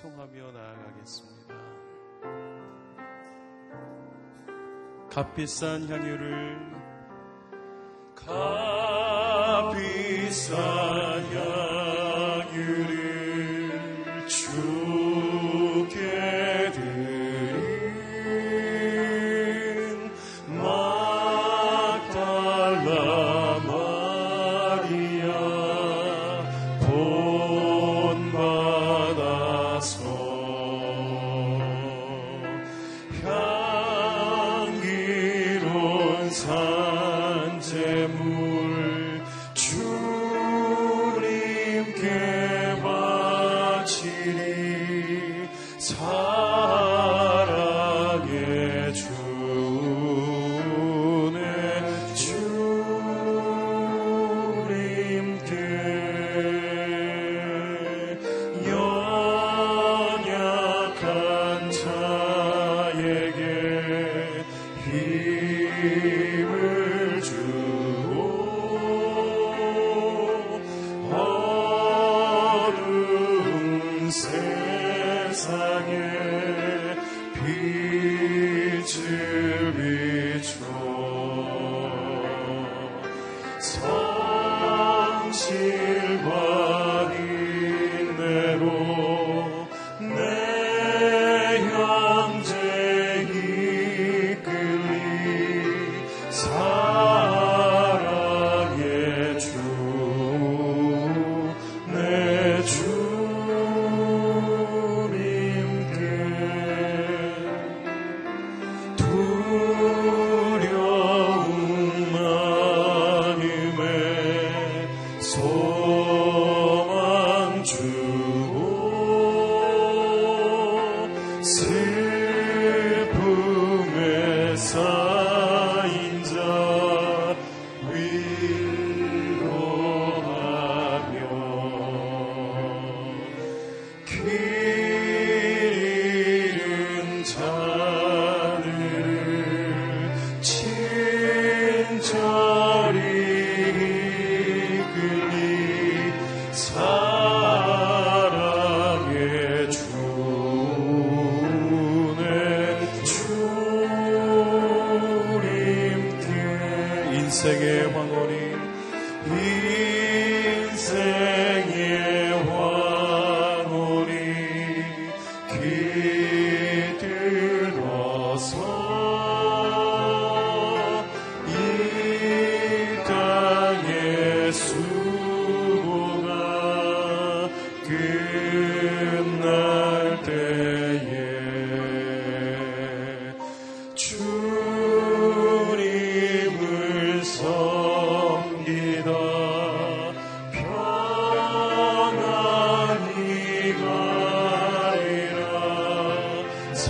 찬송하며 나아가겠습니다. 값비싼 향유를 값비싼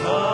Oh.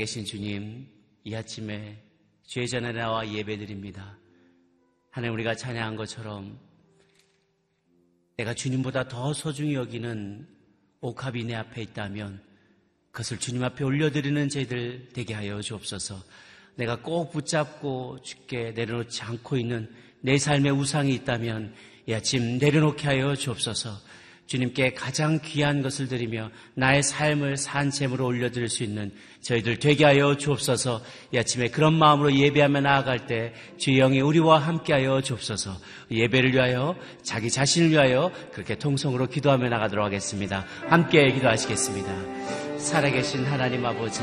살아계신 주님, 이 아침에 죄 전에 나와 예배드립니다. 하나님 우리가 찬양한 것처럼 내가 주님보다 더 소중히 여기는 옥합이 내 앞에 있다면 그것을 주님 앞에 올려드리는 저희들 되게 하여 주옵소서. 내가 꼭 붙잡고 죽게 내려놓지 않고 있는 내 삶의 우상이 있다면 이 아침 내려놓게 하여 주옵소서. 주님께 가장 귀한 것을 드리며 나의 삶을 산 제물로 올려드릴 수 있는 저희들 되게 하여 주옵소서 이 아침에 그런 마음으로 예배하며 나아갈 때 주의 영이 우리와 함께 하여 주옵소서 예배를 위하여 자기 자신을 위하여 그렇게 통성으로 기도하며 나가도록 하겠습니다. 함께 기도하시겠습니다. 살아계신 하나님 아버지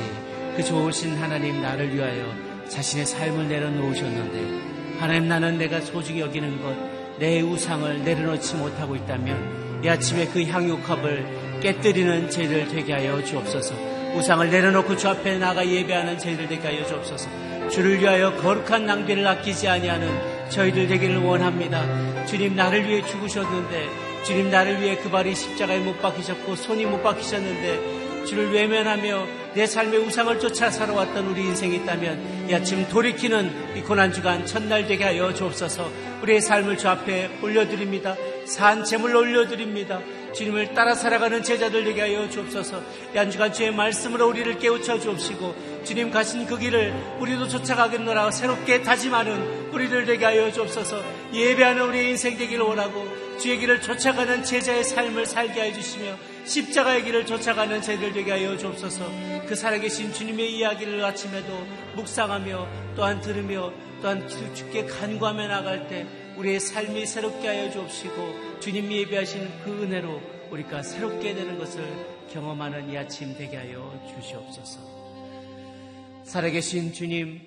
그 좋으신 하나님 나를 위하여 자신의 삶을 내려놓으셨는데 하나님 나는 내가 소중히 여기는 것 내 우상을 내려놓지 못하고 있다면 이 아침에 그 향유컵을 깨뜨리는 죄를 되게 하여 주옵소서. 우상을 내려놓고 주 앞에 나가 예배하는 저희들 되게 하여 주옵소서. 주를 위하여 거룩한 낭비를 아끼지 아니하는 저희들 되기를 원합니다. 주님 나를 위해 죽으셨는데 주님 나를 위해 그 발이 십자가에 못 박히셨고 손이 못 박히셨는데 주를 외면하며 내 삶의 우상을 쫓아 살아왔던 우리 인생이 있다면 이 아침 돌이키는 이 고난주간 첫날 되게 하여 주옵소서 우리의 삶을 주 앞에 올려드립니다. 산 제물로 올려드립니다. 주님을 따라 살아가는 제자들 되게 하여 주옵소서. 이한 주간 주의 말씀으로 우리를 깨우쳐 주옵시고 주님 가신 그 길을 우리도 쫓아가겠노라 새롭게 다짐하는 우리들 되게 하여 주옵소서. 예배하는 우리의 인생 되기를 원하고 주의 길을 쫓아가는 제자의 삶을 살게 해 주시며 십자가의 길을 쫓아가는 저희들 되게 하여 주옵소서. 그 살아계신 주님의 이야기를 아침에도 묵상하며 또한 들으며 또한 주께 간구하며 나갈 때 우리의 삶이 새롭게 하여 주옵시고 주님이 예배하신 그 은혜로 우리가 새롭게 되는 것을 경험하는 이 아침 되게 하여 주시옵소서 살아계신 주님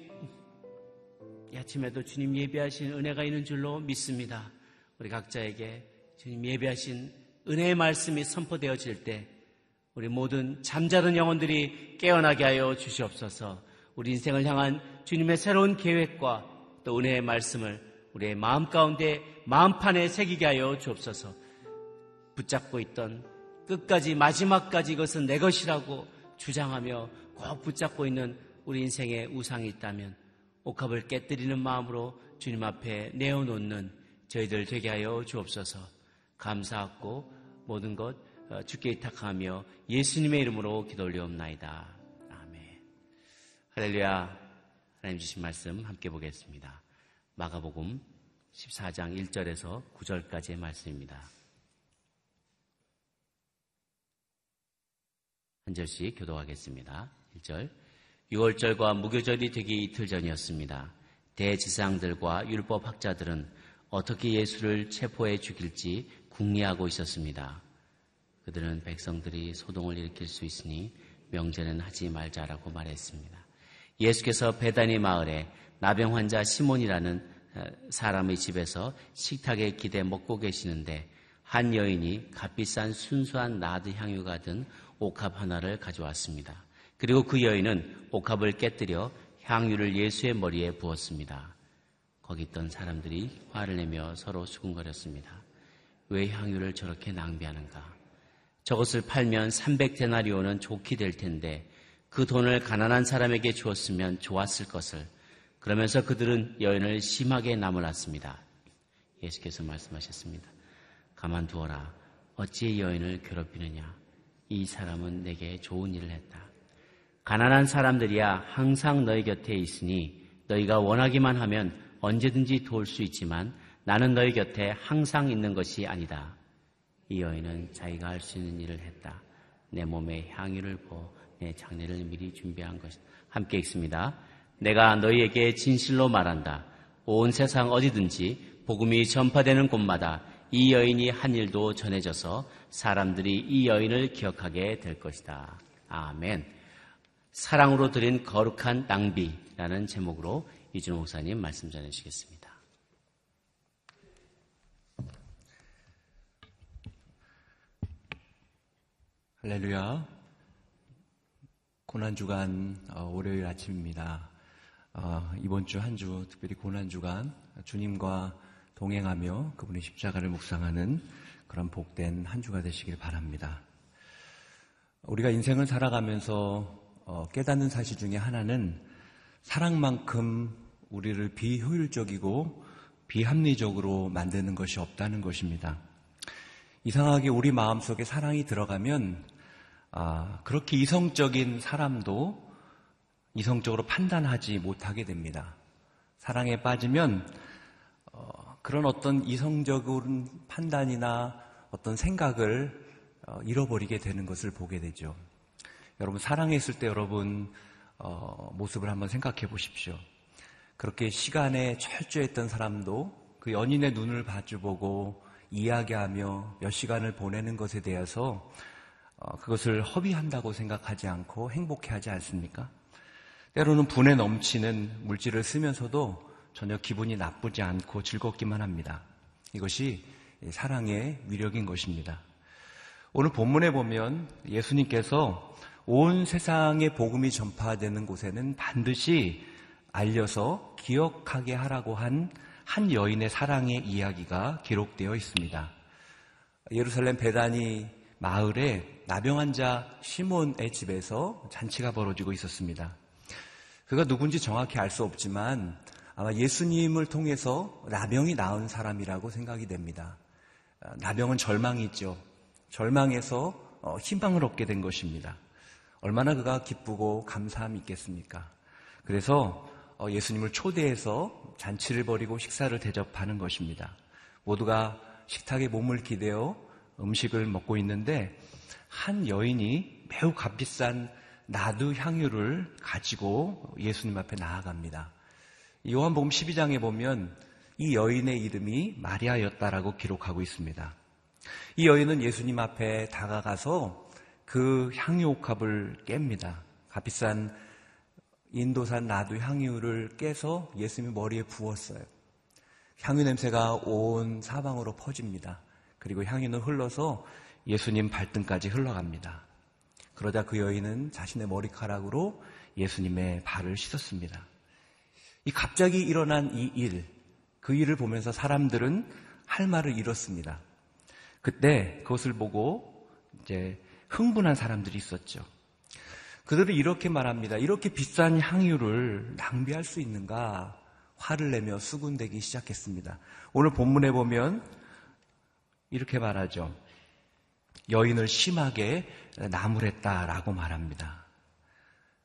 이 아침에도 주님 예배하신 은혜가 있는 줄로 믿습니다 우리 각자에게 주님 예배하신 은혜의 말씀이 선포되어질 때 우리 모든 잠자는 영혼들이 깨어나게 하여 주시옵소서. 우리 인생을 향한 주님의 새로운 계획과 또 은혜의 말씀을 우리의 마음 가운데 마음판에 새기게 하여 주옵소서. 붙잡고 있던 끝까지 마지막까지 이것은 내 것이라고 주장하며 꼭 붙잡고 있는 우리 인생의 우상이 있다면 옥합을 깨뜨리는 마음으로 주님 앞에 내어놓는 저희들 되게 하여 주옵소서. 감사하고 모든 것 어, 주께 의탁하며 예수님의 이름으로 기도 올리옵나이다. 아멘. 할렐루야. 하나님 주신 말씀 함께 보겠습니다. 마가복음 14장 1절에서 9절까지의 말씀입니다. 한 절씩 교도하겠습니다. 1절. 6월절과 무교절이 되기 이틀 전이었습니다. 대지상들과 율법학자들은 어떻게 예수를 체포해 죽일지 궁리하고 있었습니다. 그들은 백성들이 소동을 일으킬 수 있으니 명제는 하지 말자라고 말했습니다. 예수께서 베다니 마을에 나병 환자 시몬이라는 사람의 집에서 식탁에 기대 먹고 계시는데 한 여인이 값비싼 순수한 나드 향유가 든 옥합 하나를 가져왔습니다. 그리고 그 여인은 옥합을 깨뜨려 향유를 예수의 머리에 부었습니다. 거기 있던 사람들이 화를 내며 서로 수군거렸습니다. 왜 향유를 저렇게 낭비하는가? 저것을 팔면 300데나리오는 좋게 될 텐데 그 돈을 가난한 사람에게 주었으면 좋았을 것을 그러면서 그들은 여인을 심하게 나무랐습니다. 예수께서 말씀하셨습니다. 가만두어라. 어찌 여인을 괴롭히느냐? 이 사람은 내게 좋은 일을 했다. 가난한 사람들이야 항상 너희 곁에 있으니 너희가 원하기만 하면 언제든지 도울 수 있지만 나는 너희 곁에 항상 있는 것이 아니다. 이 여인은 자기가 할 수 있는 일을 했다. 내 몸에 향유를 부어 내 장례를 미리 준비한 것. 함께 읽습니다. 내가 너희에게 진실로 말한다. 온 세상 어디든지 복음이 전파되는 곳마다 이 여인이 한 일도 전해져서 사람들이 이 여인을 기억하게 될 것이다. 아멘. 사랑으로 드린 거룩한 낭비라는 제목으로 이준호 목사님 말씀 전해주시겠습니다. 할렐루야. 고난주간 어, 월요일 아침입니다. 어, 이번 주한주 특별히 고난 주간 주님과 동행하며 그분의 십자가를 묵상하는 그런 복된 한 주가 되시길 바랍니다. 우리가 인생을 살아가면서 어, 깨닫는 사실 중에 하나는 사랑만큼 우리를 비효율적이고 비합리적으로 만드는 것이 없다는 것입니다. 이상하게 우리 마음속에 사랑이 들어가면 아, 그렇게 이성적인 사람도 이성적으로 판단하지 못하게 됩니다. 사랑에 빠지면 어, 그런 어떤 이성적인 판단이나 어떤 생각을 어, 잃어버리게 되는 것을 보게 되죠. 여러분 사랑했을 때 여러분 어, 모습을 한번 생각해 보십시오. 그렇게 시간에 철저했던 사람도 그 연인의 눈을 마주보고 이야기하며 몇 시간을 보내는 것에 대해서 어, 그것을 허비한다고 생각하지 않고 행복해하지 않습니까? 때로는 분에 넘치는 물질을 쓰면서도 전혀 기분이 나쁘지 않고 즐겁기만 합니다. 이것이 사랑의 위력인 것입니다. 오늘 본문에 보면 예수님께서 온 세상에 복음이 전파되는 곳에는 반드시 알려서 기억하게 하라고 한한 여인의 사랑의 이야기가 기록되어 있습니다. 예루살렘 베다니 마을에 나병 환자 시몬의 집에서 잔치가 벌어지고 있었습니다. 그가 누군지 정확히 알 수 없지만 아마 예수님을 통해서 나병이 나은 사람이라고 생각이 됩니다. 나병은 절망이 있죠. 절망에서 어, 희망을 얻게 된 것입니다. 얼마나 그가 기쁘고 감사함이 있겠습니까? 그래서 어, 예수님을 초대해서 잔치를 벌이고 식사를 대접하는 것입니다. 모두가 식탁에 몸을 기대어 음식을 먹고 있는데 한 여인이 매우 값비싼 나두 향유를 가지고 예수님 앞에 나아갑니다. 요한복음 12장에 보면 이 여인의 이름이 마리아였다라고 기록하고 있습니다. 이 여인은 예수님 앞에 다가가서 그 향유 옥합을 깹니다. 값비싼 인도산 나두 향유를 깨서 예수님 머리에 부었어요. 향유 냄새가 온 사방으로 퍼집니다. 그리고 향유는 흘러서 예수님 발등까지 흘러갑니다. 그러자 그 여인은 자신의 머리카락으로 예수님의 발을 씻었습니다. 이 갑자기 일어난 이 일, 그 일을 보면서 사람들은 할 말을 잃었습니다. 그때 그것을 보고 이제 흥분한 사람들이 있었죠. 그들은 이렇게 말합니다. 이렇게 비싼 향유를 낭비할 수 있는가? 화를 내며 수군대기 시작했습니다. 오늘 본문에 보면 이렇게 말하죠. 여인을 심하게 나무랬다라고 말합니다.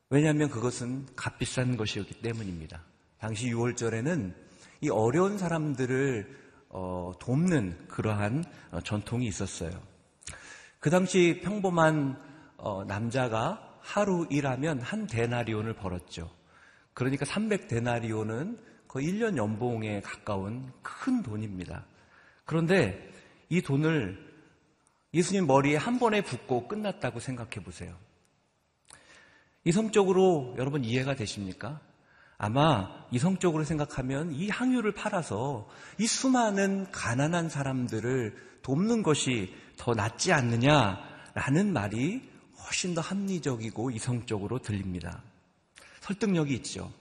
왜냐하면 그것은 값비싼 것이었기 때문입니다. 당시 6월절에는 이 어려운 사람들을 어, 돕는 그러한 어, 전통이 있었어요. 그 당시 평범한 어, 남자가 하루 일하면 한 데나리온을 벌었죠. 그러니까 300데나리온은 거의 1년 연봉에 가까운 큰 돈입니다. 그런데 이 돈을 예수님 머리에 한 번에 붓고 끝났다고 생각해 보세요. 이성적으로 여러분 이해가 되십니까? 아마 이성적으로 생각하면 이 항유를 팔아서 이 수많은 가난한 사람들을 돕는 것이 더 낫지 않느냐라는 말이 훨씬 더 합리적이고 이성적으로 들립니다. 설득력이 있죠.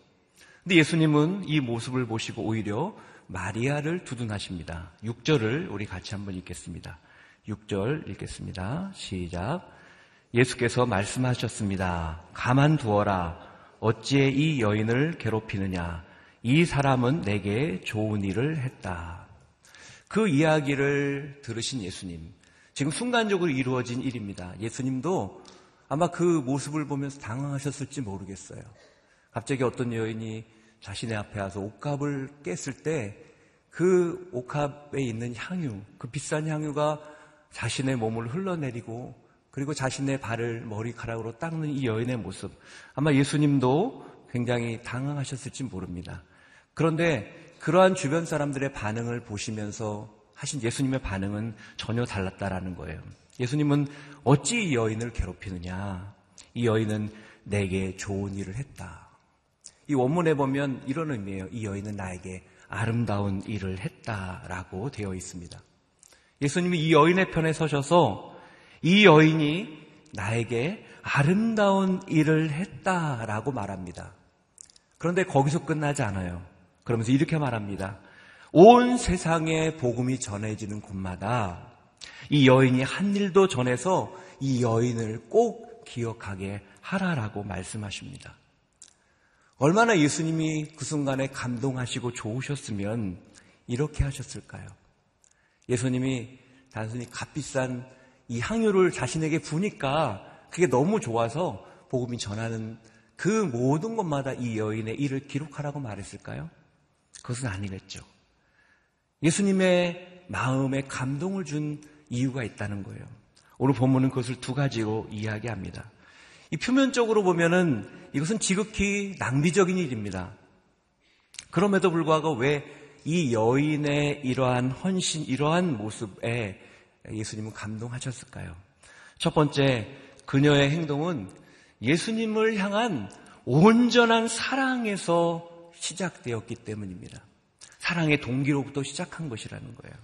근데 예수님은 이 모습을 보시고 오히려 마리아를 두둔하십니다. 6절을 우리 같이 한번 읽겠습니다. 6절 읽겠습니다. 시작. 예수께서 말씀하셨습니다. 가만두어라. 어찌에 이 여인을 괴롭히느냐? 이 사람은 내게 좋은 일을 했다. 그 이야기를 들으신 예수님. 지금 순간적으로 이루어진 일입니다. 예수님도 아마 그 모습을 보면서 당황하셨을지 모르겠어요. 갑자기 어떤 여인이 자신의 앞에 와서 옥합을 깼을 때 그 옥합에 있는 향유, 그 비싼 향유가 자신의 몸을 흘러내리고 그리고 자신의 발을 머리카락으로 닦는 이 여인의 모습. 아마 예수님도 굉장히 당황하셨을지 모릅니다. 그런데 그러한 주변 사람들의 반응을 보시면서 하신 예수님의 반응은 전혀 달랐다라는 거예요. 예수님은 어찌 이 여인을 괴롭히느냐? 이 여인은 내게 좋은 일을 했다. 이 원문에 보면 이런 의미예요. 이 여인은 나에게 아름다운 일을 했다라고 되어 있습니다. 예수님이 이 여인의 편에 서셔서 이 여인이 나에게 아름다운 일을 했다라고 말합니다. 그런데 거기서 끝나지 않아요. 그러면서 이렇게 말합니다. 온 세상에 복음이 전해지는 곳마다 이 여인이 한 일도 전해서 이 여인을 꼭 기억하게 하라라고 말씀하십니다. 얼마나 예수님이 그 순간에 감동하시고 좋으셨으면 이렇게 하셨을까요? 예수님이 단순히 값비싼 이 향유를 자신에게 부니까 그게 너무 좋아서 복음이 전하는 그 모든 것마다 이 여인의 일을 기록하라고 말했을까요? 그것은 아니겠죠. 예수님의 마음에 감동을 준 이유가 있다는 거예요. 오늘 본문은 그것을 두 가지로 이야기합니다. 이 표면적으로 보면은 이것은 지극히 낭비적인 일입니다. 그럼에도 불구하고 왜 이 여인의 이러한 헌신, 이러한 모습에 예수님은 감동하셨을까요? 첫 번째, 그녀의 행동은 예수님을 향한 온전한 사랑에서 시작되었기 때문입니다. 사랑의 동기로부터 시작한 것이라는 거예요.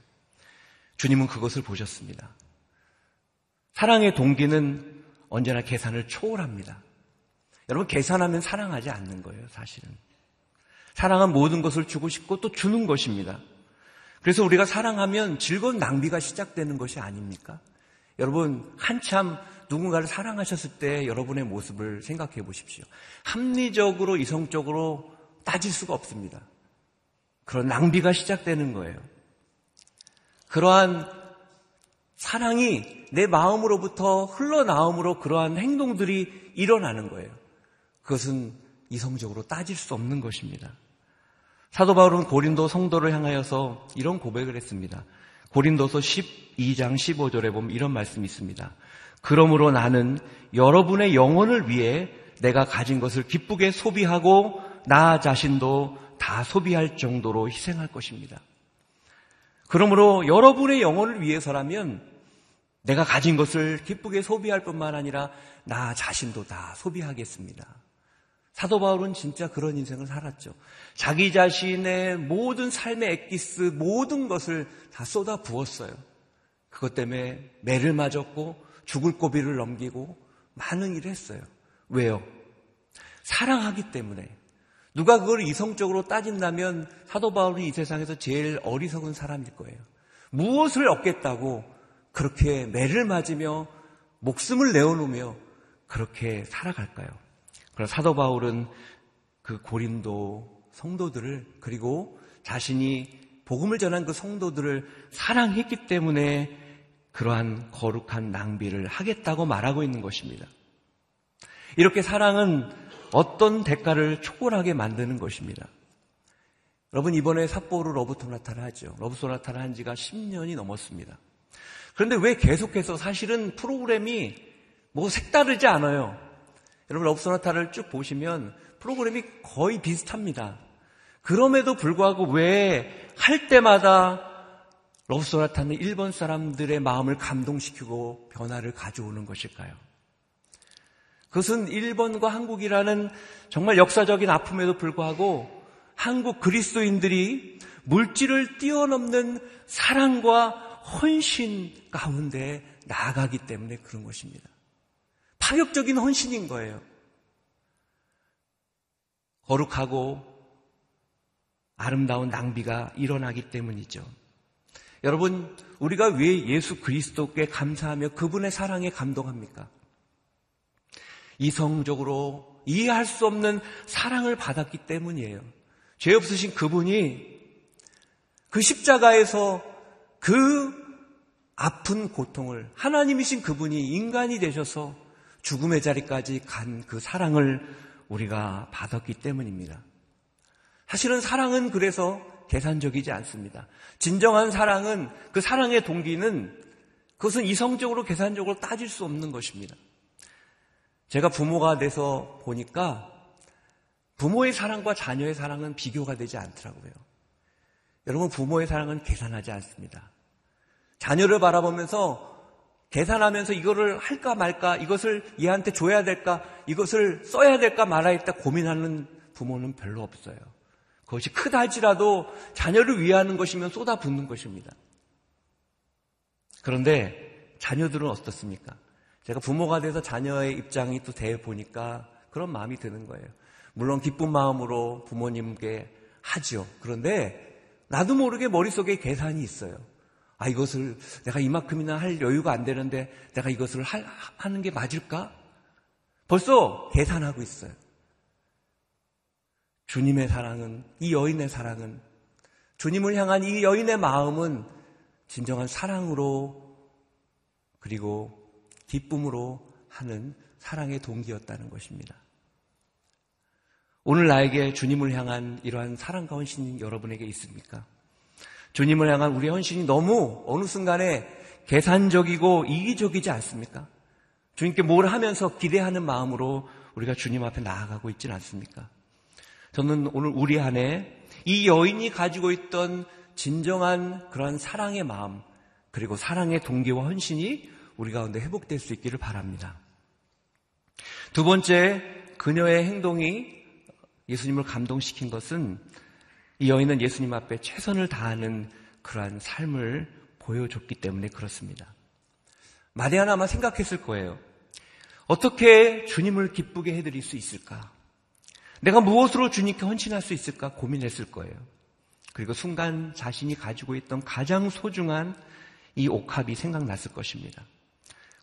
주님은 그것을 보셨습니다. 사랑의 동기는 언제나 계산을 초월합니다. 여러분, 계산하면 사랑하지 않는 거예요, 사실은. 사랑은 모든 것을 주고 싶고 또 주는 것입니다. 그래서 우리가 사랑하면 즐거운 낭비가 시작되는 것이 아닙니까? 여러분, 한참 누군가를 사랑하셨을 때 여러분의 모습을 생각해 보십시오. 합리적으로, 이성적으로 따질 수가 없습니다. 그런 낭비가 시작되는 거예요. 그러한 사랑이 내 마음으로부터 흘러나옴으로 그러한 행동들이 일어나는 거예요. 그것은 이성적으로 따질 수 없는 것입니다. 사도 바울은 고린도 성도를 향하여서 이런 고백을 했습니다. 고린도서 12장 15절에 보면 이런 말씀이 있습니다. 그러므로 나는 여러분의 영혼을 위해 내가 가진 것을 기쁘게 소비하고 나 자신도 다 소비할 정도로 희생할 것입니다. 그러므로 여러분의 영혼을 위해서라면 내가 가진 것을 기쁘게 소비할 뿐만 아니라 나 자신도 다 소비하겠습니다. 사도 바울은 진짜 그런 인생을 살았죠. 자기 자신의 모든 삶의 엑기스, 모든 것을 다 쏟아 부었어요. 그것 때문에 매를 맞았고 죽을 고비를 넘기고 많은 일을 했어요. 왜요? 사랑하기 때문에. 누가 그걸 이성적으로 따진다면 사도 바울은 이 세상에서 제일 어리석은 사람일 거예요. 무엇을 얻겠다고 그렇게 매를 맞으며 목숨을 내어놓으며 그렇게 살아갈까요? 그러 사도 바울은 그 고린도 성도들을 그리고 자신이 복음을 전한 그 성도들을 사랑했기 때문에 그러한 거룩한 낭비를 하겠다고 말하고 있는 것입니다. 이렇게 사랑은 어떤 대가를 초월하게 만드는 것입니다. 여러분 이번에 삿포로 러브소나타를 하죠. 러브소나타를 한 지가 10년이 넘었습니다. 그런데 왜 계속해서 사실은 프로그램이 뭐 색다르지 않아요. 여러분 러브소나타를 쭉 보시면 프로그램이 거의 비슷합니다. 그럼에도 불구하고 왜 할 때마다 러브소나타는 일본 사람들의 마음을 감동시키고 변화를 가져오는 것일까요? 그것은 일본과 한국이라는 정말 역사적인 아픔에도 불구하고 한국 그리스도인들이 물질을 뛰어넘는 사랑과 헌신 가운데 나아가기 때문에 그런 것입니다. 파격적인 헌신인 거예요. 거룩하고 아름다운 낭비가 일어나기 때문이죠. 여러분, 우리가 왜 예수 그리스도께 감사하며 그분의 사랑에 감동합니까? 이성적으로 이해할 수 없는 사랑을 받았기 때문이에요. 죄 없으신 그분이 그 십자가에서 그 아픈 고통을 하나님이신 그분이 인간이 되셔서 죽음의 자리까지 간 그 사랑을 우리가 받았기 때문입니다. 사실은 사랑은 그래서 계산적이지 않습니다. 진정한 사랑은 그 사랑의 동기는 그것은 이성적으로 계산적으로 따질 수 없는 것입니다. 제가 부모가 돼서 보니까 부모의 사랑과 자녀의 사랑은 비교가 되지 않더라고요. 여러분, 부모의 사랑은 계산하지 않습니다. 자녀를 바라보면서 계산하면서 이거를 할까 말까, 이것을 얘한테 줘야 될까, 이것을 써야 될까 말아야 될까 고민하는 부모는 별로 없어요. 그것이 크다 할지라도 자녀를 위하는 것이면 쏟아붓는 것입니다. 그런데 자녀들은 어떻습니까? 제가 부모가 돼서 자녀의 입장이 또돼 보니까 그런 마음이 드는 거예요. 물론 기쁜 마음으로 부모님께 하죠. 그런데 나도 모르게 머릿속에 계산이 있어요. 아, 이것을 내가 이만큼이나 할 여유가 안 되는데 내가 이것을 하, 하는 게 맞을까? 벌써 계산하고 있어요. 주님의 사랑은, 이 여인의 사랑은, 주님을 향한 이 여인의 마음은 진정한 사랑으로 그리고 기쁨으로 하는 사랑의 동기였다는 것입니다. 오늘 나에게 주님을 향한 이러한 사랑과 헌신이 여러분에게 있습니까? 주님을 향한 우리의 헌신이 너무 어느 순간에 계산적이고 이기적이지 않습니까? 주님께 뭘 하면서 기대하는 마음으로 우리가 주님 앞에 나아가고 있지는 않습니까? 저는 오늘 우리 안에 이 여인이 가지고 있던 진정한 그런 사랑의 마음, 그리고 사랑의 동기와 헌신이 우리 가운데 회복될 수 있기를 바랍니다. 두 번째, 그녀의 행동이 예수님을 감동시킨 것은 이 여인은 예수님 앞에 최선을 다하는 그러한 삶을 보여줬기 때문에 그렇습니다. 마리아는 아마 생각했을 거예요. 어떻게 주님을 기쁘게 해드릴 수 있을까? 내가 무엇으로 주님께 헌신할 수 있을까 고민했을 거예요. 그리고 순간 자신이 가지고 있던 가장 소중한 이 옥합이 생각났을 것입니다.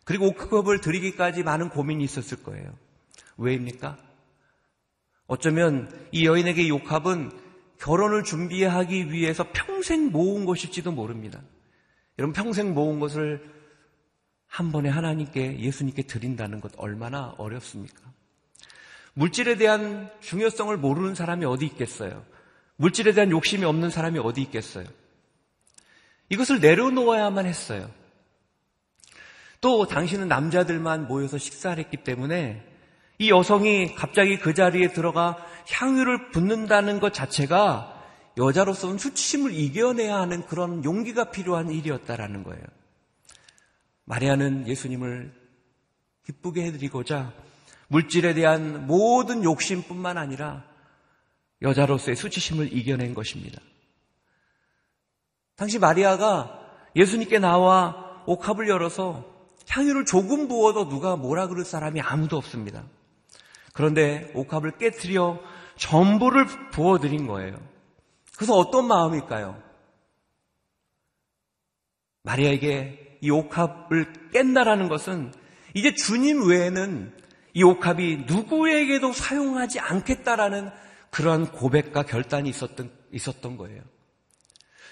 그리고 옥합을 드리기까지 많은 고민이 있었을 거예요. 왜입니까? 어쩌면 이 여인에게 이 옥합은 결혼을 준비하기 위해서 평생 모은 것일지도 모릅니다. 여러분 평생 모은 것을 한 번에 하나님께 예수님께 드린다는 것 얼마나 어렵습니까? 물질에 대한 중요성을 모르는 사람이 어디 있겠어요? 물질에 대한 욕심이 없는 사람이 어디 있겠어요? 이것을 내려놓아야만 했어요. 또 당신은 남자들만 모여서 식사를 했기 때문에 이 여성이 갑자기 그 자리에 들어가 향유를 붓는다는 것 자체가 여자로서는 수치심을 이겨내야 하는 그런 용기가 필요한 일이었다라는 거예요. 마리아는 예수님을 기쁘게 해드리고자 물질에 대한 모든 욕심뿐만 아니라 여자로서의 수치심을 이겨낸 것입니다. 당시 마리아가 예수님께 나와 옥합을 열어서 향유를 조금 부어도 누가 뭐라 그럴 사람이 아무도 없습니다. 그런데 옥합을 깨뜨려 전부를 부어드린 거예요. 그래서 어떤 마음일까요? 마리아에게 이 옥합을 깬다라는 것은 이제 주님 외에는 이 옥합이 누구에게도 사용하지 않겠다라는 그런 고백과 결단이 있었던, 있었던 거예요.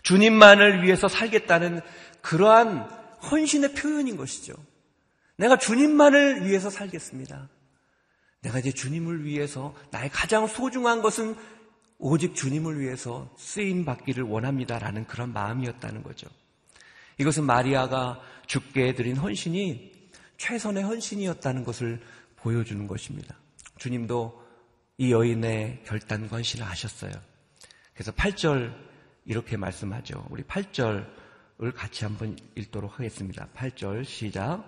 주님만을 위해서 살겠다는 그러한 헌신의 표현인 것이죠. 내가 주님만을 위해서 살겠습니다. 내가 이제 주님을 위해서 나의 가장 소중한 것은 오직 주님을 위해서 쓰임 받기를 원합니다라는 그런 마음이었다는 거죠. 이것은 마리아가 죽게 드린 헌신이 최선의 헌신이었다는 것을 보여주는 것입니다. 주님도 이 여인의 결단과 헌신을 하셨어요. 그래서 8절 이렇게 말씀하죠. 우리 8절을 같이 한번 읽도록 하겠습니다. 8절 시작.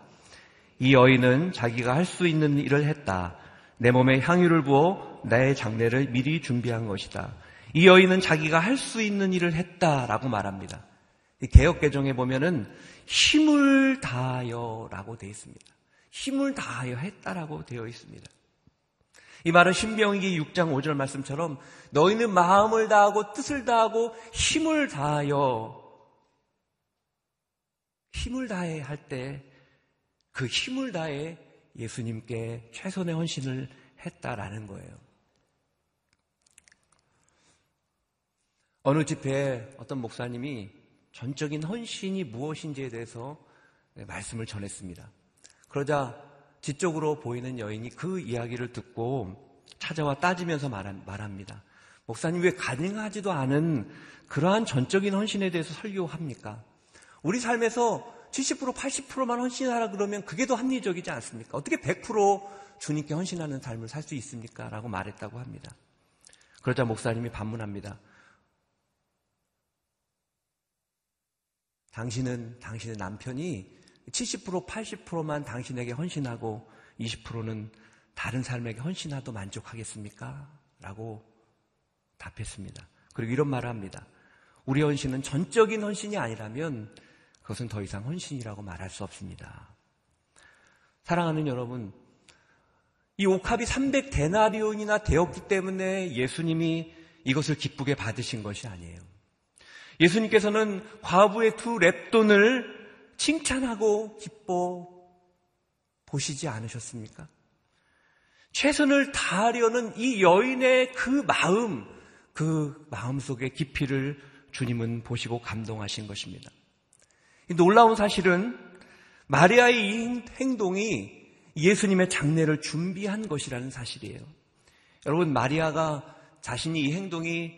이 여인은 자기가 할 수 있는 일을 했다. 내 몸에 향유를 부어 나의 장례를 미리 준비한 것이다. 이 여인은 자기가 할 수 있는 일을 했다라고 말합니다. 개혁 개정에 보면은 힘을 다하여라고 되어 있습니다. 힘을 다하여 했다라고 되어 있습니다. 이 말은 신명기 6장 5절 말씀처럼 너희는 마음을 다하고 뜻을 다하고 힘을 다하여 힘을 다해 할 때 그 힘을 다해 예수님께 최선의 헌신을 했다라는 거예요. 어느 집회에 어떤 목사님이 전적인 헌신이 무엇인지에 대해서 말씀을 전했습니다. 그러자 지적으로 보이는 여인이 그 이야기를 듣고 찾아와 따지면서 말합니다. 목사님 왜 가능하지도 않은 그러한 전적인 헌신에 대해서 설교합니까? 우리 삶에서 70% 80%만 헌신하라 그러면 그게 더 합리적이지 않습니까? 어떻게 100% 주님께 헌신하는 삶을 살 수 있습니까? 라고 말했다고 합니다. 그러자 목사님이 반문합니다. 당신은 당신의 남편이 70% 80%만 당신에게 헌신하고 20%는 다른 삶에게 헌신하도 만족하겠습니까? 라고 답했습니다. 그리고 이런 말을 합니다. 우리 헌신은 전적인 헌신이 아니라면 그것은 더 이상 헌신이라고 말할 수 없습니다. 사랑하는 여러분, 이 옥합이 300데나리온이나 되었기 때문에 예수님이 이것을 기쁘게 받으신 것이 아니에요. 예수님께서는 과부의 두 랩돈을 칭찬하고 기뻐 보시지 않으셨습니까? 최선을 다하려는 이 여인의 그 마음, 그 마음 속의 깊이를 주님은 보시고 감동하신 것입니다. 놀라운 사실은 마리아의 이 행동이 예수님의 장례를 준비한 것이라는 사실이에요. 여러분, 마리아가 자신이 이 행동이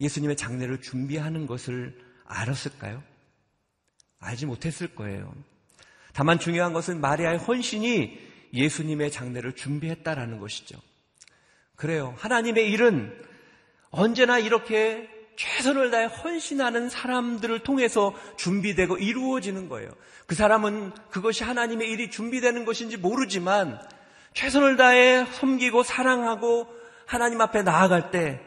예수님의 장례를 준비하는 것을 알았을까요? 알지 못했을 거예요. 다만 중요한 것은 마리아의 헌신이 예수님의 장례를 준비했다라는 것이죠. 그래요. 하나님의 일은 언제나 이렇게 최선을 다해 헌신하는 사람들을 통해서 준비되고 이루어지는 거예요. 그 사람은 그것이 하나님의 일이 준비되는 것인지 모르지만 최선을 다해 섬기고 사랑하고 하나님 앞에 나아갈 때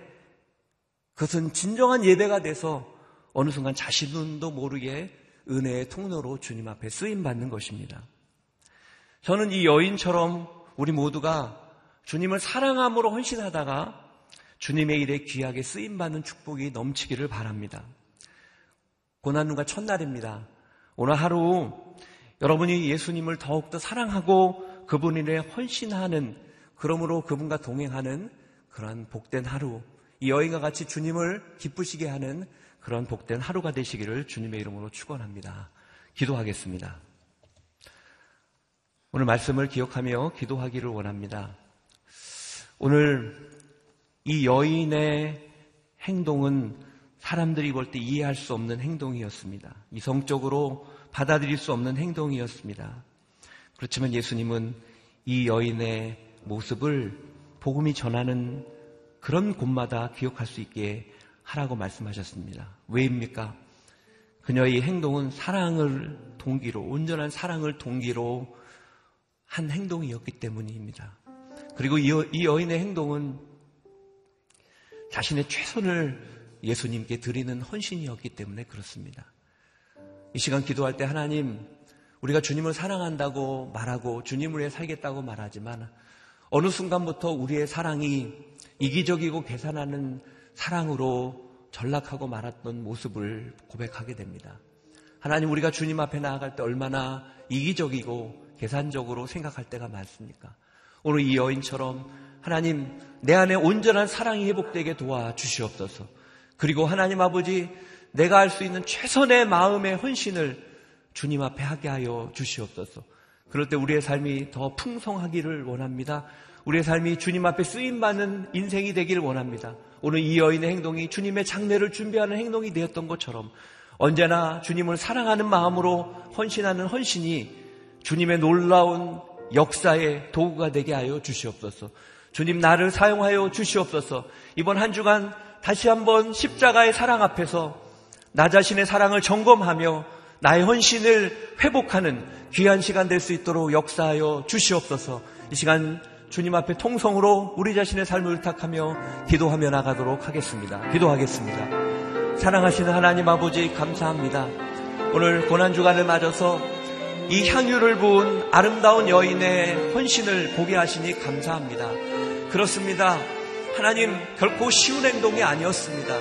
그것은 진정한 예배가 돼서 어느 순간 자신도 모르게 은혜의 통로로 주님 앞에 쓰임 받는 것입니다. 저는 이 여인처럼 우리 모두가 주님을 사랑함으로 헌신하다가 주님의 일에 귀하게 쓰임 받는 축복이 넘치기를 바랍니다. 고난누가 첫날입니다. 오늘 하루 여러분이 예수님을 더욱더 사랑하고 그분 일에 헌신하는 그러므로 그분과 동행하는 그러한 복된 하루 이 여인과 같이 주님을 기쁘시게 하는 그런 복된 하루가 되시기를 주님의 이름으로 축원합니다. 기도하겠습니다. 오늘 말씀을 기억하며 기도하기를 원합니다. 오늘 이 여인의 행동은 사람들이 볼 때 이해할 수 없는 행동이었습니다. 이성적으로 받아들일 수 없는 행동이었습니다. 그렇지만 예수님은 이 여인의 모습을 복음이 전하는 그런 곳마다 기억할 수 있게 하라고 말씀하셨습니다. 왜입니까? 그녀의 행동은 사랑을 동기로, 온전한 사랑을 동기로 한 행동이었기 때문입니다. 그리고 이, 여인의 행동은 자신의 최선을 예수님께 드리는 헌신이었기 때문에 그렇습니다. 이 시간 기도할 때 하나님, 우리가 주님을 사랑한다고 말하고 주님을 위해 살겠다고 말하지만 어느 순간부터 우리의 사랑이 이기적이고 계산하는 사랑으로 전락하고 말았던 모습을 고백하게 됩니다. 하나님 우리가 주님 앞에 나아갈 때 얼마나 이기적이고 계산적으로 생각할 때가 많습니까? 오늘 이 여인처럼 하나님 내 안에 온전한 사랑이 회복되게 도와 주시옵소서. 그리고 하나님 아버지 내가 할 수 있는 최선의 마음의 헌신을 주님 앞에 하게 하여 주시옵소서. 그럴 때 우리의 삶이 더 풍성하기를 원합니다. 우리의 삶이 주님 앞에 쓰임받는 인생이 되기를 원합니다. 오늘 이 여인의 행동이 주님의 장례를 준비하는 행동이 되었던 것처럼 언제나 주님을 사랑하는 마음으로 헌신하는 헌신이 주님의 놀라운 역사의 도구가 되게 하여 주시옵소서. 주님 나를 사용하여 주시옵소서. 이번 한 주간 다시 한번 십자가의 사랑 앞에서 나 자신의 사랑을 점검하며 나의 헌신을 회복하는 귀한 시간 될 수 있도록 역사하여 주시옵소서. 이 시간 주님 앞에 통성으로 우리 자신의 삶을 의탁하며 기도하며 나가도록 하겠습니다. 기도하겠습니다. 사랑하시는 하나님 아버지 감사합니다. 오늘 고난 주간을 맞아서 이 향유를 부은 아름다운 여인의 헌신을 보게 하시니 감사합니다. 그렇습니다. 하나님 결코 쉬운 행동이 아니었습니다.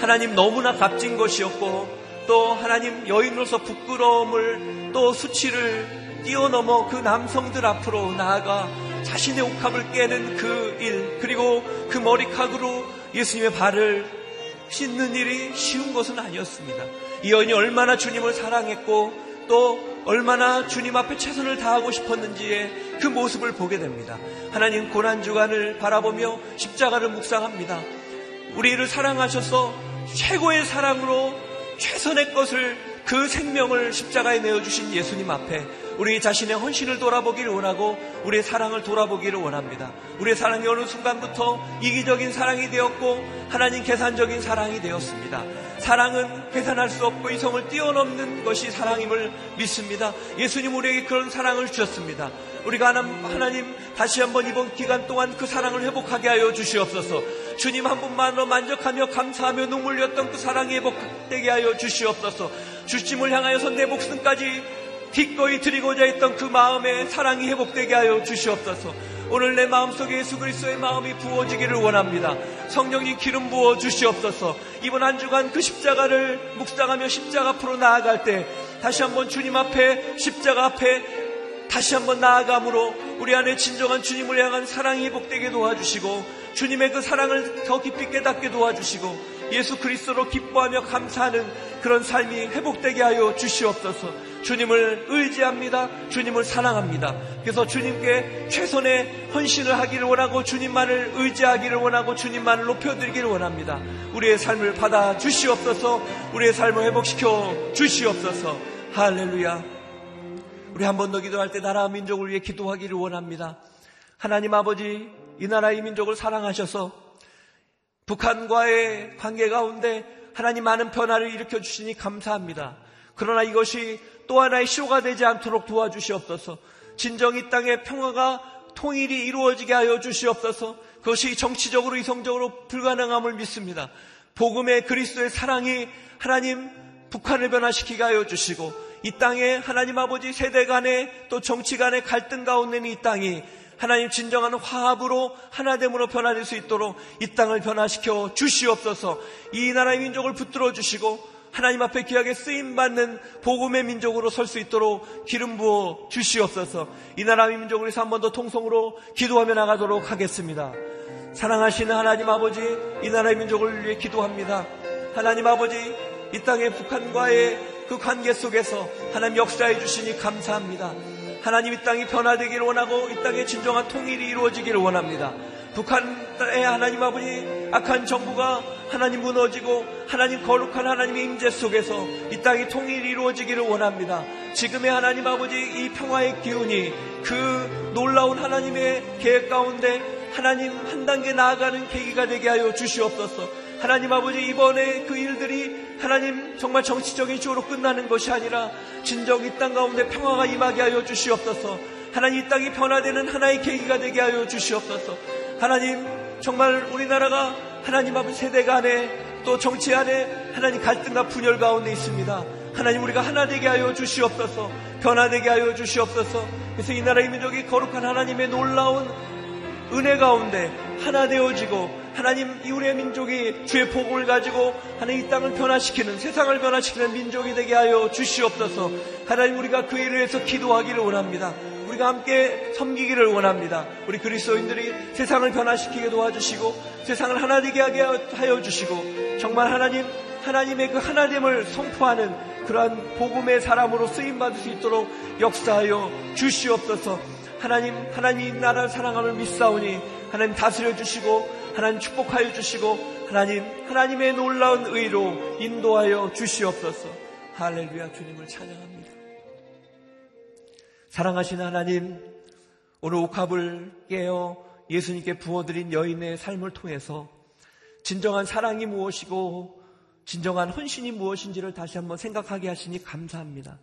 하나님 너무나 값진 것이었고 또 하나님 여인으로서 부끄러움을 또 수치를 뛰어넘어 그 남성들 앞으로 나아가 자신의 옥합을 깨는 그 일, 그리고 그 머리카락으로 예수님의 발을 씻는 일이 쉬운 것은 아니었습니다. 이 여인이 얼마나 주님을 사랑했고 또 얼마나 주님 앞에 최선을 다하고 싶었는지의 그 모습을 보게 됩니다. 하나님 고난주간을 바라보며 십자가를 묵상합니다. 우리를 사랑하셔서 최고의 사랑으로 최선의 것을 그 생명을 십자가에 내어주신 예수님 앞에 우리 자신의 헌신을 돌아보기를 원하고 우리의 사랑을 돌아보기를 원합니다. 우리의 사랑이 어느 순간부터 이기적인 사랑이 되었고 하나님 계산적인 사랑이 되었습니다. 사랑은 계산할 수 없고 이성을 뛰어넘는 것이 사랑임을 믿습니다. 예수님 우리에게 그런 사랑을 주셨습니다. 우리가 하나님 다시 한번 이번 기간 동안 그 사랑을 회복하게 하여 주시옵소서. 주님 한 분만으로 만족하며 감사하며 눈물 흘렸던 그 사랑이 회복되게 하여 주시옵소서. 주님을 향하여서 내 목숨까지 기꺼이 드리고자 했던 그 마음의 사랑이 회복되게 하여 주시옵소서. 오늘 내 마음속에 예수 그리스도의 마음이 부어지기를 원합니다. 성령님 기름 부어 주시옵소서. 이번 한 주간 그 십자가를 묵상하며 십자가 앞으로 나아갈 때 다시 한번 주님 앞에 십자가 앞에 다시 한번 나아감으로 우리 안에 진정한 주님을 향한 사랑이 회복되게 도와주시고 주님의 그 사랑을 더 깊이 깨닫게 도와주시고 예수 그리스도로 기뻐하며 감사하는 그런 삶이 회복되게 하여 주시옵소서. 주님을 의지합니다. 주님을 사랑합니다. 그래서 주님께 최선의 헌신을 하기를 원하고 주님만을 의지하기를 원하고 주님만을 높여드리기를 원합니다. 우리의 삶을 받아 주시옵소서. 우리의 삶을 회복시켜 주시옵소서. 할렐루야. 우리 한 번 더 기도할 때 나라 민족을 위해 기도하기를 원합니다. 하나님 아버지 이 나라의 민족을 사랑하셔서 북한과의 관계 가운데 하나님 많은 변화를 일으켜 주시니 감사합니다. 그러나 이것이 또 하나의 쇼가 되지 않도록 도와주시옵소서. 진정 이 땅의 평화가 통일이 이루어지게 하여 주시옵소서. 그것이 정치적으로 이성적으로 불가능함을 믿습니다. 복음의 그리스도의 사랑이 하나님 북한을 변화시키게 하여 주시고 이 땅에 하나님 아버지 세대 간의 또 정치 간의 갈등 가운데 이 땅이 하나님 진정한 화합으로 하나됨으로 변화될 수 있도록 이 땅을 변화시켜 주시옵소서. 이 나라의 민족을 붙들어 주시고 하나님 앞에 귀하게 쓰임 받는 복음의 민족으로 설 수 있도록 기름 부어 주시옵소서. 이 나라의 민족을 위해서 한 번 더 통성으로 기도하며 나가도록 하겠습니다. 사랑하시는 하나님 아버지, 이 나라의 민족을 위해 기도합니다. 하나님 아버지, 이 땅의 북한과의 그 관계 속에서 하나님 역사해 주시니 감사합니다. 하나님 이 땅이 변화되기를 원하고 이 땅의 진정한 통일이 이루어지기를 원합니다. 북한의 하나님 아버지 악한 정부가 하나님 무너지고 하나님 거룩한 하나님의 임재 속에서 이 땅이 통일이 이루어지기를 원합니다. 지금의 하나님 아버지 이 평화의 기운이 그 놀라운 하나님의 계획 가운데 하나님 한 단계 나아가는 계기가 되게 하여 주시옵소서. 하나님 아버지 이번에 그 일들이 하나님 정말 정치적인 이슈로 끝나는 것이 아니라 진정 이 땅 가운데 평화가 임하게 하여 주시옵소서. 하나님 이 땅이 변화되는 하나의 계기가 되게 하여 주시옵소서. 하나님 정말 우리나라가 하나님 아버지 세대 간에 또 정치 안에 하나님 갈등과 분열 가운데 있습니다. 하나님 우리가 하나 되게 하여 주시옵소서. 변화되게 하여 주시옵소서. 그래서 이 나라의 민족이 거룩한 하나님의 놀라운 은혜 가운데 하나 되어지고 하나님 이우리의 민족이 주의 복음을 가지고 하나님 이 땅을 변화시키는 세상을 변화시키는 민족이 되게 하여 주시옵소서. 하나님 우리가 그 일을 위해서 기도하기를 원합니다. 우리가 함께 섬기기를 원합니다. 우리 그리스도인들이 세상을 변화시키게 도와주시고 세상을 하나 되게 하게 하여 주시고 정말 하나님 하나님의 그 하나됨을 선포하는 그러한 복음의 사람으로 쓰임 받을 수 있도록 역사하여 주시옵소서. 하나님 하나님 나라를 사랑함을 믿사오니 하나님 다스려 주시고 하나님 축복하여 주시고 하나님 하나님의 놀라운 의로 인도하여 주시옵소서. 할렐루야 주님을 찬양합니다. 사랑하시는 하나님 오늘 옥합을 깨어 예수님께 부어드린 여인의 삶을 통해서 진정한 사랑이 무엇이고 진정한 헌신이 무엇인지를 다시 한번 생각하게 하시니 감사합니다.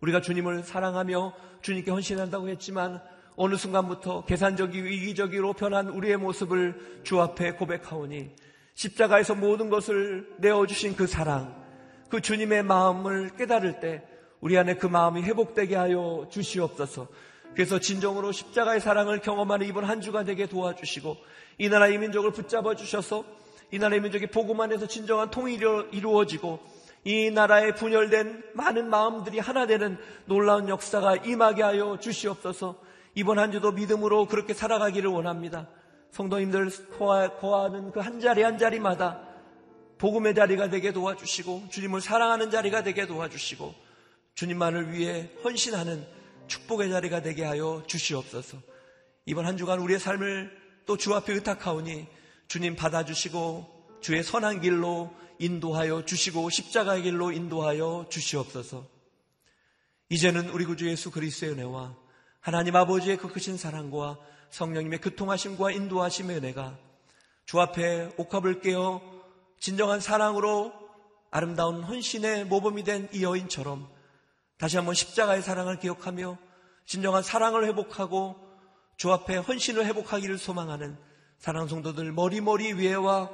우리가 주님을 사랑하며 주님께 헌신한다고 했지만 어느 순간부터 계산적이고 이기적으로 변한 우리의 모습을 주 앞에 고백하오니 십자가에서 모든 것을 내어주신 그 사랑, 그 주님의 마음을 깨달을 때 우리 안에 그 마음이 회복되게 하여 주시옵소서. 그래서 진정으로 십자가의 사랑을 경험하는 이번 한 주가 되게 도와주시고 이 나라의 민족을 붙잡아 주셔서 이 나라의 민족이 복음 안에서 진정한 통일이 이루어지고 이 나라에 분열된 많은 마음들이 하나 되는 놀라운 역사가 임하게 하여 주시옵소서. 이번 한 주도 믿음으로 그렇게 살아가기를 원합니다. 성도님들 거하는 그 한 자리 한 자리마다 복음의 자리가 되게 도와주시고 주님을 사랑하는 자리가 되게 도와주시고 주님만을 위해 헌신하는 축복의 자리가 되게 하여 주시옵소서. 이번 한 주간 우리의 삶을 또 주 앞에 의탁하오니 주님 받아주시고 주의 선한 길로 인도하여 주시고 십자가의 길로 인도하여 주시옵소서. 이제는 우리 구주 예수 그리스도의 은혜와 하나님 아버지의 그 크신 사랑과 성령님의 교통하심과 인도하심의 은혜가 주 앞에 옥합을 깨어 진정한 사랑으로 아름다운 헌신의 모범이 된 이 여인처럼 다시 한번 십자가의 사랑을 기억하며 진정한 사랑을 회복하고 주 앞에 헌신을 회복하기를 소망하는 사랑 성도들 머리머리 위에와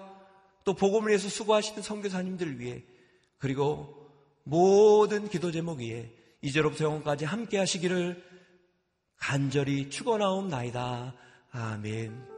또 복음을 위해서 수고하시는 선교사님들 위해 그리고 모든 기도 제목 위에 이제로부터 영원까지 함께 하시기를 간절히 축원하옵나이다. 아멘.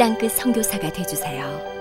땅끝 성교사가 되주세요.